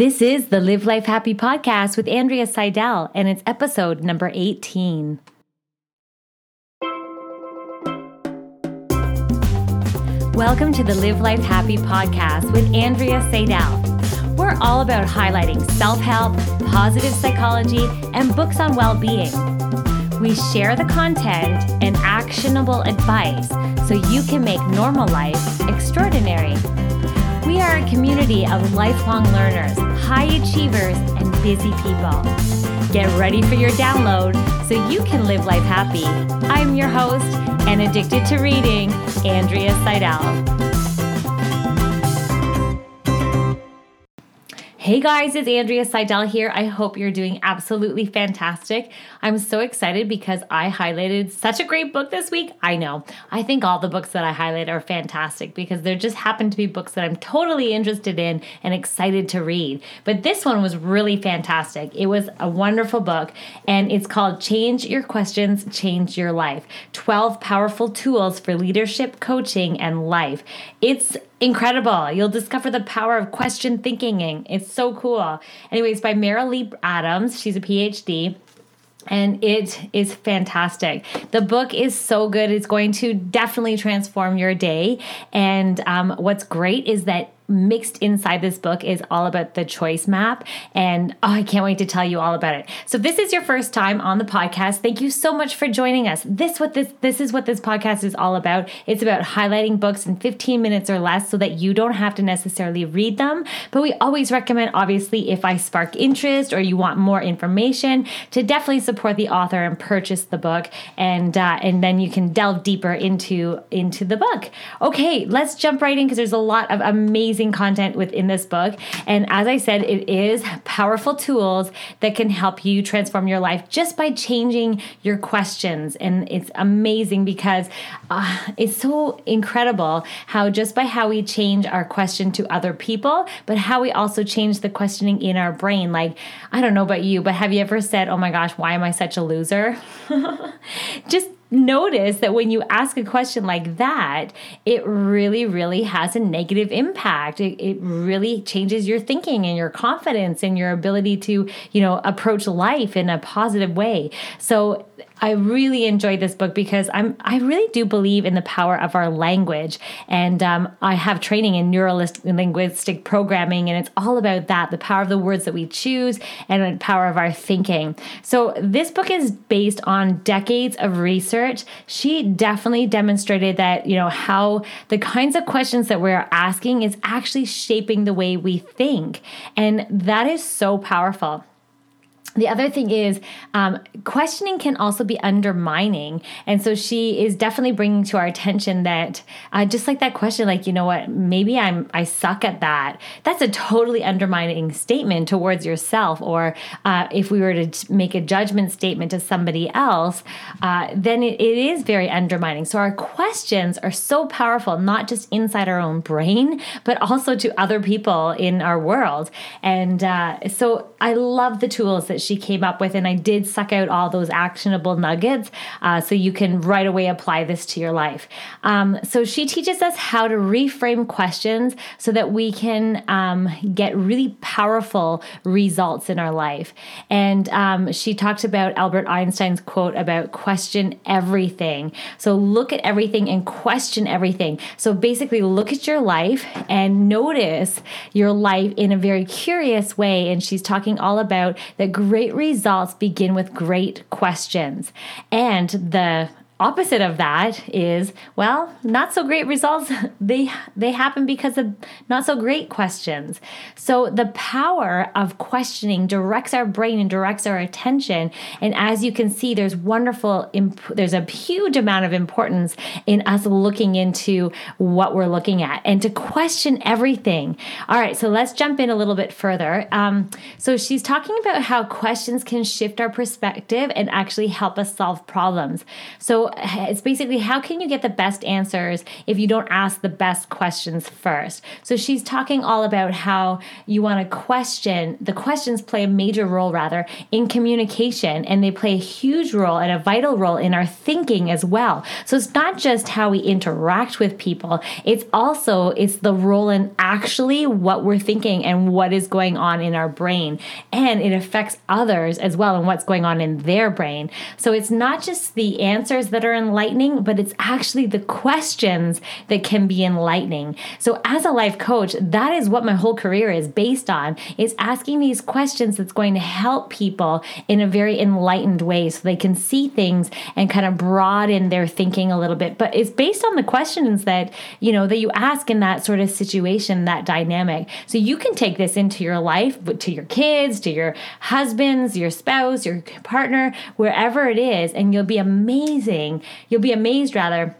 This is the Live Life Happy podcast with Andrea Seidel, and it's episode number 18. Welcome to the Live Life Happy podcast with Andrea Seidel. We're all about highlighting self help, positive psychology, and books on well being. We share the content and actionable advice so you can make normal life extraordinary. We are a community of lifelong learners, high achievers, and busy people. Get ready for your download so you can live life happy. I'm your host and addicted to reading, Andrea Seidel. Hey guys, it's Andrea Seidel here. I hope you're doing absolutely fantastic. I'm so excited because I highlighted such a great book this week. I know. I think all the books that I highlight are fantastic because there just happen to be books that I'm totally interested in and excited to read. But this one was really fantastic. It was a wonderful book and it's called Change Your Questions, Change Your Life 12 Powerful Tools for Leadership, Coaching, and Life. It's incredible. You'll discover the power of question thinking. It's so cool. Anyways, by Marilee Adams. She's a PhD and it is fantastic. The book is so good. It's going to definitely transform your day. And um, what's great is that mixed inside this book is all about the choice map. And oh, I can't wait to tell you all about it. So if this is your first time on the podcast, thank you so much for joining us. This what this this is what this podcast is all about. It's about highlighting books in 15 minutes or less so that you don't have to necessarily read them. But we always recommend, obviously, if I spark interest or you want more information, to definitely support the author and purchase the book. And uh, and then you can delve deeper into into the book. Okay, let's jump right in because there's a lot of amazing amazing content within this book. And as I said, it is powerful tools that can help you transform your life just by changing your questions. And it's amazing because uh, it's so incredible how just by how we change our question to other people, but how we also change the questioning in our brain. Like, I don't know about you, but have you ever said, oh my gosh, why am I such a loser? just notice that when you ask a question like that, it really, really has a negative impact. It, it really changes your thinking and your confidence and your ability to, you know, approach life in a positive way. So I really enjoyed this book because I'm I really do believe in the power of our language, and um, I have training in neuro linguistic programming, and it's all about that—the power of the words that we choose and the power of our thinking. So this book is based on decades of research. She definitely demonstrated that you know how the kinds of questions that we're asking is actually shaping the way we think, and that is so powerful the other thing is um, questioning can also be undermining. And so she is definitely bringing to our attention that uh, just like that question like you know what maybe i'm i suck at that. That's a totally undermining statement towards yourself. Or uh, if we were to make a judgment statement to somebody else uh, then it, it is very undermining. So our questions are so powerful not just inside our own brain but also to other people in our world. And uh, so i love the tools that she came up with, and I did suck out all those actionable nuggets uh, so you can right away apply this to your life. Um, so she teaches us how to reframe questions so that we can um, get really powerful results in our life. And um, she talked about Albert Einstein's quote about question everything. So look at everything and question everything. So basically, look at your life and notice your life in a very curious way. And she's talking all about that great results begin with great questions. And the opposite of that is well not so great results. They they happen because of not so great questions. So the power of questioning directs our brain and directs our attention. And as you can see there's wonderful imp- there's a huge amount of importance in us looking into what we're looking at and to question everything. All right so let's jump in a little bit further. Um, so she's talking about how questions can shift our perspective and actually help us solve problems. So it's basically how can you get the best answers if you don't ask the best questions first? So she's talking all about how you want to question, the questions play a major role rather in communication and they play a huge role and a vital role in our thinking as well. So it's not just how we interact with people, it's also it's the role in actually what we're thinking and what is going on in our brain. And it affects others as well and what's going on in their brain. So it's not just the answers that are enlightening, but it's actually the questions that can be enlightening. So as a life coach, that is what my whole career is based on is asking these questions that's going to help people in a very enlightened way so they can see things and kind of broaden their thinking a little bit. But it's based on the questions that, you know, that you ask in that sort of situation, that dynamic. So you can take this into your life, to your kids, to your husbands, your spouse, your partner, wherever it is, and you'll be amazing. You'll be amazed rather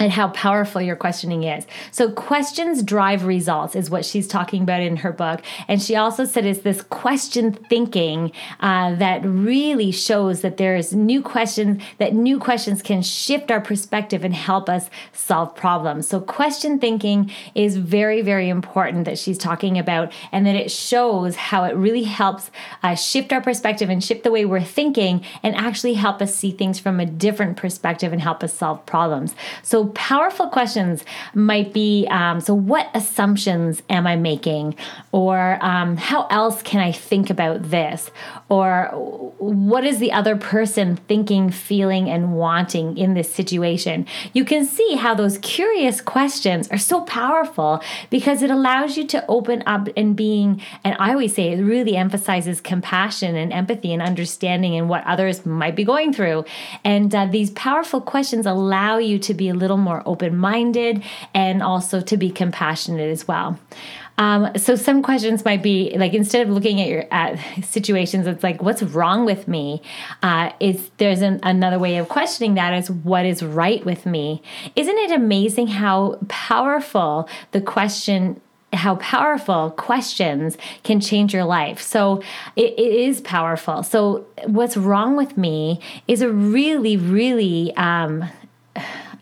and how powerful your questioning is. So, questions drive results, is what she's talking about in her book. And she also said it's this question thinking uh, that really shows that there's new questions, that new questions can shift our perspective and help us solve problems. So, question thinking is very, very important that she's talking about, and that it shows how it really helps uh, shift our perspective and shift the way we're thinking and actually help us see things from a different perspective and help us solve problems. So, powerful questions might be um, so, what assumptions am I making? Or um, how else can I think about this? Or what is the other person thinking, feeling, and wanting in this situation? You can see how those curious questions are so powerful because it allows you to open up and being, and I always say it really emphasizes compassion and empathy and understanding and what others might be going through. And uh, these powerful questions allow you to be a little more open minded and also to be compassionate as well. Um, so some questions might be like instead of looking at your at situations, it's like what's wrong with me. Uh, is there's an, another way of questioning that is what is right with me? Isn't it amazing how powerful the question how powerful questions can change your life. So it, it is powerful. So what's wrong with me is a really, really um,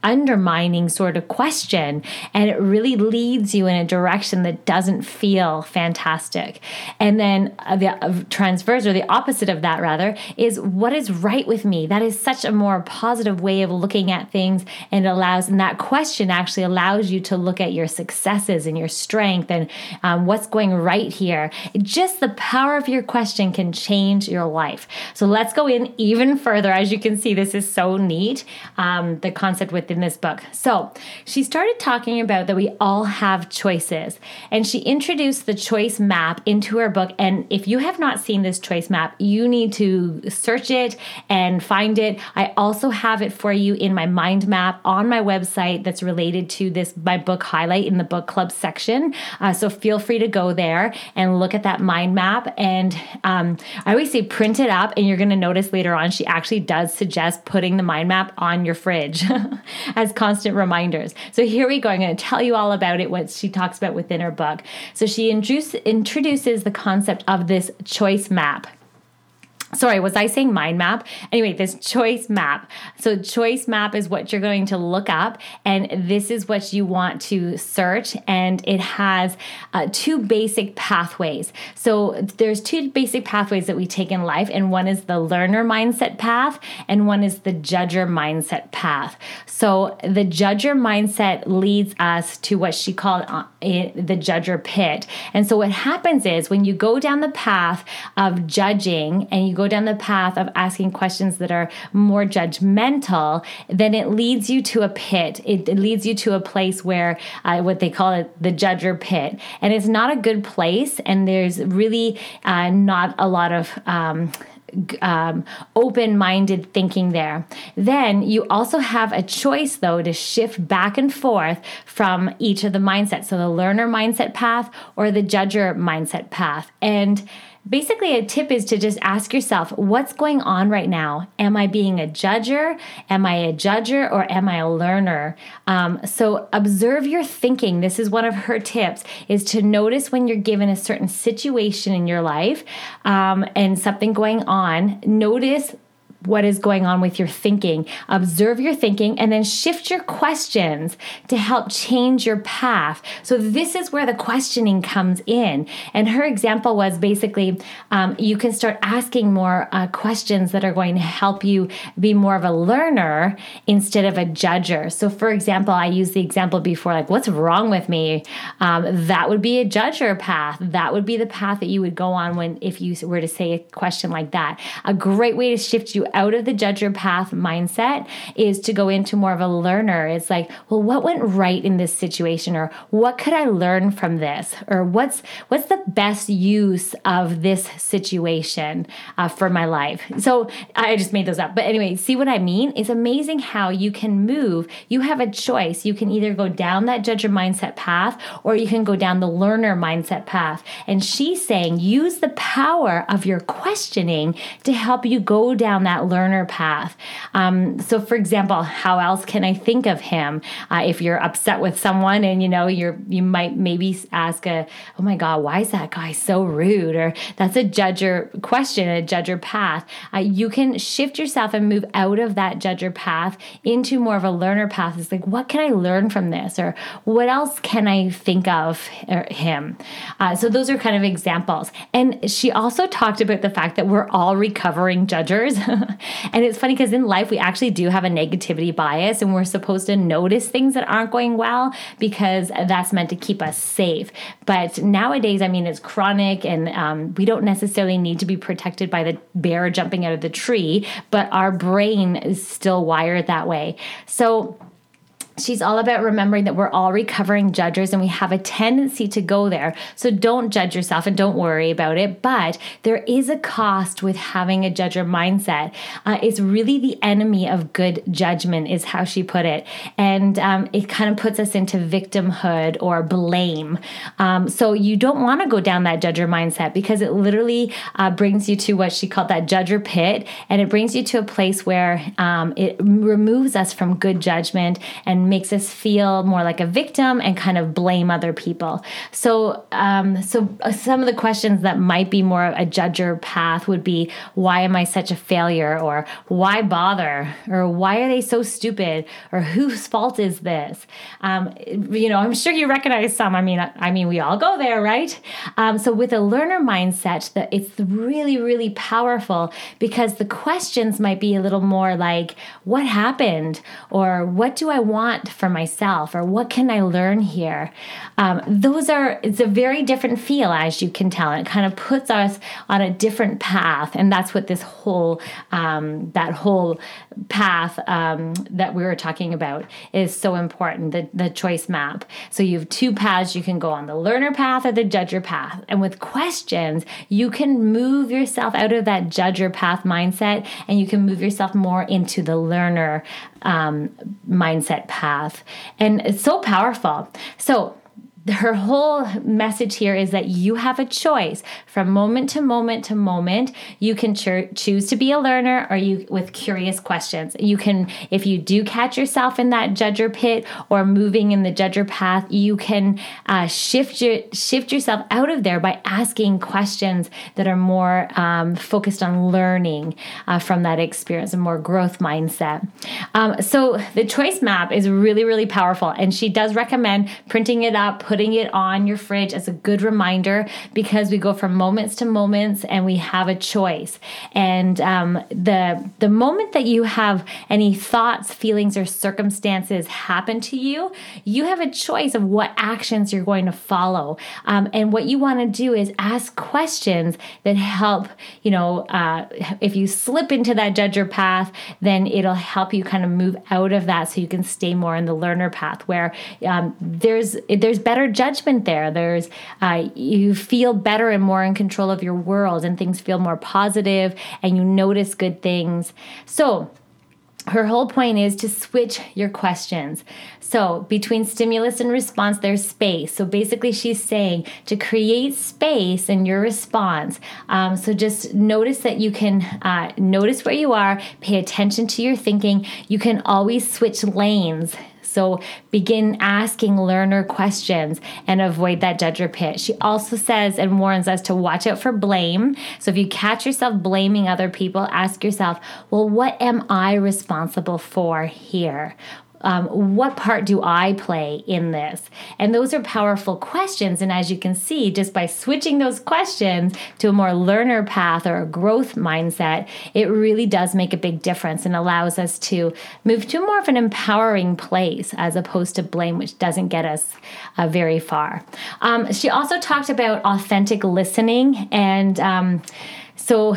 undermining sort of question and it really leads you in a direction that doesn't feel fantastic. And then uh, the uh, transverse or the opposite of that rather is what is right with me. That is such a more positive way of looking at things and allows and that question actually allows you to look at your successes and your strength and um, what's going right here. Just the power of your question can change your life. So let's go in even further. As you can see this is so neat. Um, the concept with in this book. So she started talking about that we all have choices, and she introduced the choice map into her book. And if you have not seen this choice map, you need to search it and find it. I also have it for you in my mind map on my website that's related to this my book highlight in the book club section. Uh, so feel free to go there and look at that mind map. And um, I always say print it up, and you're going to notice later on she actually does suggest putting the mind map on your fridge. as constant reminders. So here we go. I'm going to tell you all about it, what she talks about within her book. So she introduces the concept of this choice map sorry was i saying mind map? Anyway this choice map. So choice map is what you're going to look up and this is what you want to search and it has uh, two basic pathways. So there's two basic pathways that we take in life and one is the learner mindset path and one is the judger mindset path. So the judger mindset leads us to what she called uh, the judger pit. And so what happens is when you go down the path of judging and you go down the path of asking questions that are more judgmental, then it leads you to a pit. It, it leads you to a place where uh, what they call it the judger pit. And it's not a good place. And there's really uh, not a lot of. Um, um, open minded thinking there. Then you also have a choice, though, to shift back and forth from each of the mindsets. So the learner mindset path or the judger mindset path. And basically a tip is to just ask yourself what's going on right now? Am i being a judger? Am i a judger or am i a learner? Um, so observe your thinking. This is one of her tips is to notice when you're given a certain situation in your life um, and something going on. Notice what is going on with your thinking. Observe your thinking and then shift your questions to help change your path. So, this is where the questioning comes in. And her example was basically um, you can start asking more uh, questions that are going to help you be more of a learner instead of a judger. So, for example, I used the example before like, what's wrong with me? Um, that would be a judger path. That would be the path that you would go on when if you were to say a question like that. A great way to shift you out of the judger path mindset is to go into more of a learner. It's like, well, what went right in this situation, or what could I learn from this, or what's what's the best use of this situation uh, for my life. So I just made those up, but anyway, see what I mean? It's amazing how you can move. You have a choice. You can either go down that judger mindset path, or you can go down the learner mindset path. And she's saying use the power of your questioning to help you go down that learner path. Um, so, for example, how else can I think of him? Uh, if you're upset with someone and you know you're you might maybe ask a, oh my God, why is that guy so rude? Or that's a judger question, a judger path. Uh, you can shift yourself and move out of that judger path into more of a learner path. It's like, what can I learn from this? Or what else can I think of him? Uh, so those are kind of examples. And she also talked about the fact that we're all recovering judgers. and it's funny because in life, we actually do have a negativity bias and we're supposed to notice things that aren't going well because that's meant to keep us safe. But nowadays, I mean, it's chronic and um, we don't necessarily need to be protected by the bear jumping out of the tree, but our brain is still wired that way. So, she's all about remembering that we're all recovering judgers and we have a tendency to go there. So don't judge yourself and don't worry about it. But there is a cost with having a judger mindset. Uh, it's really the enemy of good judgment, is how she put it. And um, it kind of puts us into victimhood or blame. Um, so you don't want to go down that judger mindset because it literally uh, brings you to what she called that judger pit. And it brings you to a place where um, it removes us from good judgment and makes us feel more like a victim and kind of blame other people. So, um, so uh, some of the questions that might be more a judger path would be, why am I such a failure? Or why bother? Or why are they so stupid? Or whose fault is this? Um, you know, I'm sure you recognize some. I mean, I, I mean, we all go there, right? Um, so with a learner mindset, that it's really, really powerful because the questions might be a little more like, what happened? Or what do I want want for myself or what can I learn here? Um, those are, it's a very different feel as you can tell. It kind of puts us on a different path. And that's what this whole, um, that whole path um, that we were talking about is so important the, the choice map. So you have two paths. You can go on the learner path or the judger path. And with questions, you can move yourself out of that judger path mindset and you can move yourself more into the learner um, mindset path. And it's so powerful. So, her whole message here is that you have a choice from moment to moment to moment. You can cho- choose to be a learner or you with curious questions. You can, if you do catch yourself in that judger pit or moving in the judger path, you can uh, shift your shift yourself out of there by asking questions that are more um, focused on learning uh, from that experience, a more growth mindset. Um, so the choice map is really really powerful, and she does recommend printing it up, putting putting it on your fridge as a good reminder because we go from moments to moments and we have a choice. And um, the the moment that you have any thoughts, feelings, or circumstances happen to you, you have a choice of what actions you're going to follow. Um, and what you want to do is ask questions that help. You know, uh, if you slip into that judger path, then it'll help you kind of move out of that so you can stay more in the learner path where um, there's there's better judgment there. There's uh, you feel better and more in control of your world, and things feel more positive, and you notice good things. So her whole point is to switch your questions. So, between stimulus and response, there's space. So, basically, she's saying to create space in your response. Um, so, just notice that you can uh, notice where you are, pay attention to your thinking. You can always switch lanes So begin asking learner questions and avoid that judger pit. She also says and warns us to watch out for blame. So if you catch yourself blaming other people, ask yourself, well, what am I responsible for here? Um, what part do I play in this? And those are powerful questions. And as you can see, just by switching those questions to a more learner path or a growth mindset, it really does make a big difference and allows us to move to more of an empowering place as opposed to blame, which doesn't get us uh, very far. Um, she also talked about authentic listening and um, so,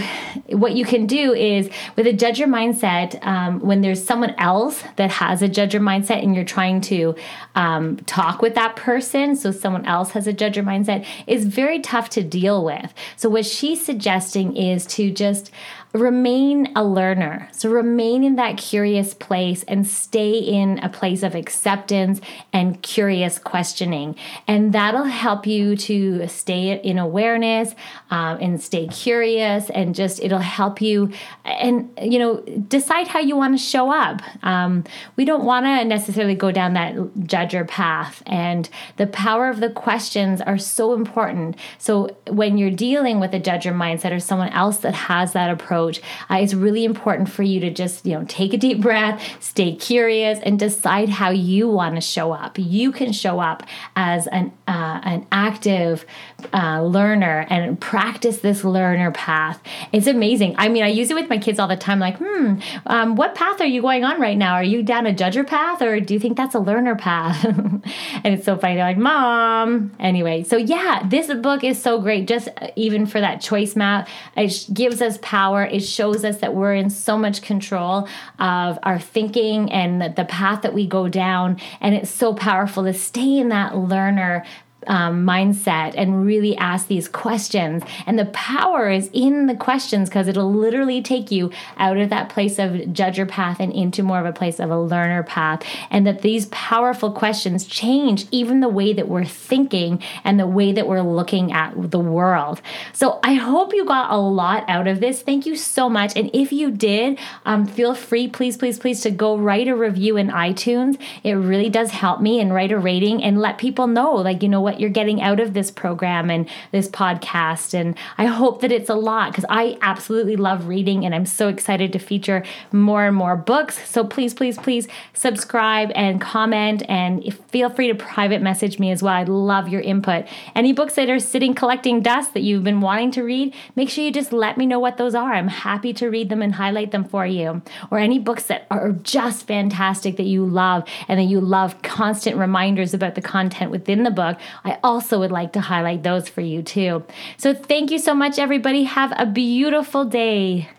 what you can do is with a judger mindset, um, when there's someone else that has a judger mindset and you're trying to um, talk with that person, so someone else has a judger mindset, is very tough to deal with. So, what she's suggesting is to just remain a learner. So remain in that curious place and stay in a place of acceptance and curious questioning. And that'll help you to stay in awareness um, and stay curious and just it'll help you and, you know, decide how you want to show up. Um, we don't want to necessarily go down that judger path. And the power of the questions are so important. So when you're dealing with a judger mindset or someone else that has that approach, approach, uh, it's really important for you to just, you know, take a deep breath, stay curious, and decide how you want to show up. You can show up as an, uh, an active uh, learner and practice this learner path. It's amazing. I mean, I use it with my kids all the time like, hmm, um, what path are you going on right now? Are you down a judger path or do you think that's a learner path? and it's so funny. They're like, mom. Anyway, so yeah, this book is so great. Just even for that choice map, it gives us power it shows us that we're in so much control of our thinking and the, path that we go down. And it's so powerful to stay in that learner um, mindset and really ask these questions. And the power is in the questions because it'll literally take you out of that place of judger path and into more of a place of a learner path. And that these powerful questions change even the way that we're thinking and the way that we're looking at the world. So I hope you got a lot out of this. Thank you so much. And if you did, um, feel free, please, please, please, to go write a review in iTunes. It really does help me and write a rating and let people know, like, you know what what you're getting out of this program and this podcast. And I hope that it's a lot because I absolutely love reading and I'm so excited to feature more and more books. So please, please, please subscribe and comment and feel free to private message me as well. I'd love your input. Any books that are sitting collecting dust that you've been wanting to read, make sure you just let me know what those are. I'm happy to read them and highlight them for you. Or any books that are just fantastic that you love and that you love constant reminders about the content within the book. I also would like to highlight those for you too. So thank you so much, everybody. Have a beautiful day.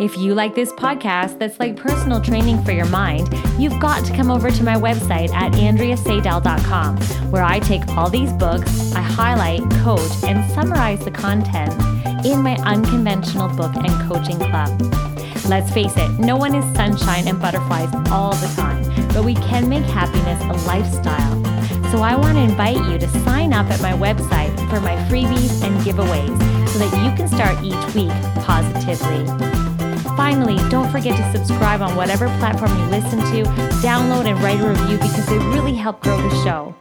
If you like this podcast that's like personal training for your mind, you've got to come over to my website at andreaseidel.com, where I take all these books, I highlight, coach, and summarize the content in my unconventional book and coaching club. Let's face it, no one is sunshine and butterflies all the time, but we can make happiness a lifestyle so I want to invite you to sign up at my website for my freebies and giveaways so that you can start each week positively. Finally, don't forget to subscribe on whatever platform you listen to, download and write a review because they really help grow the show.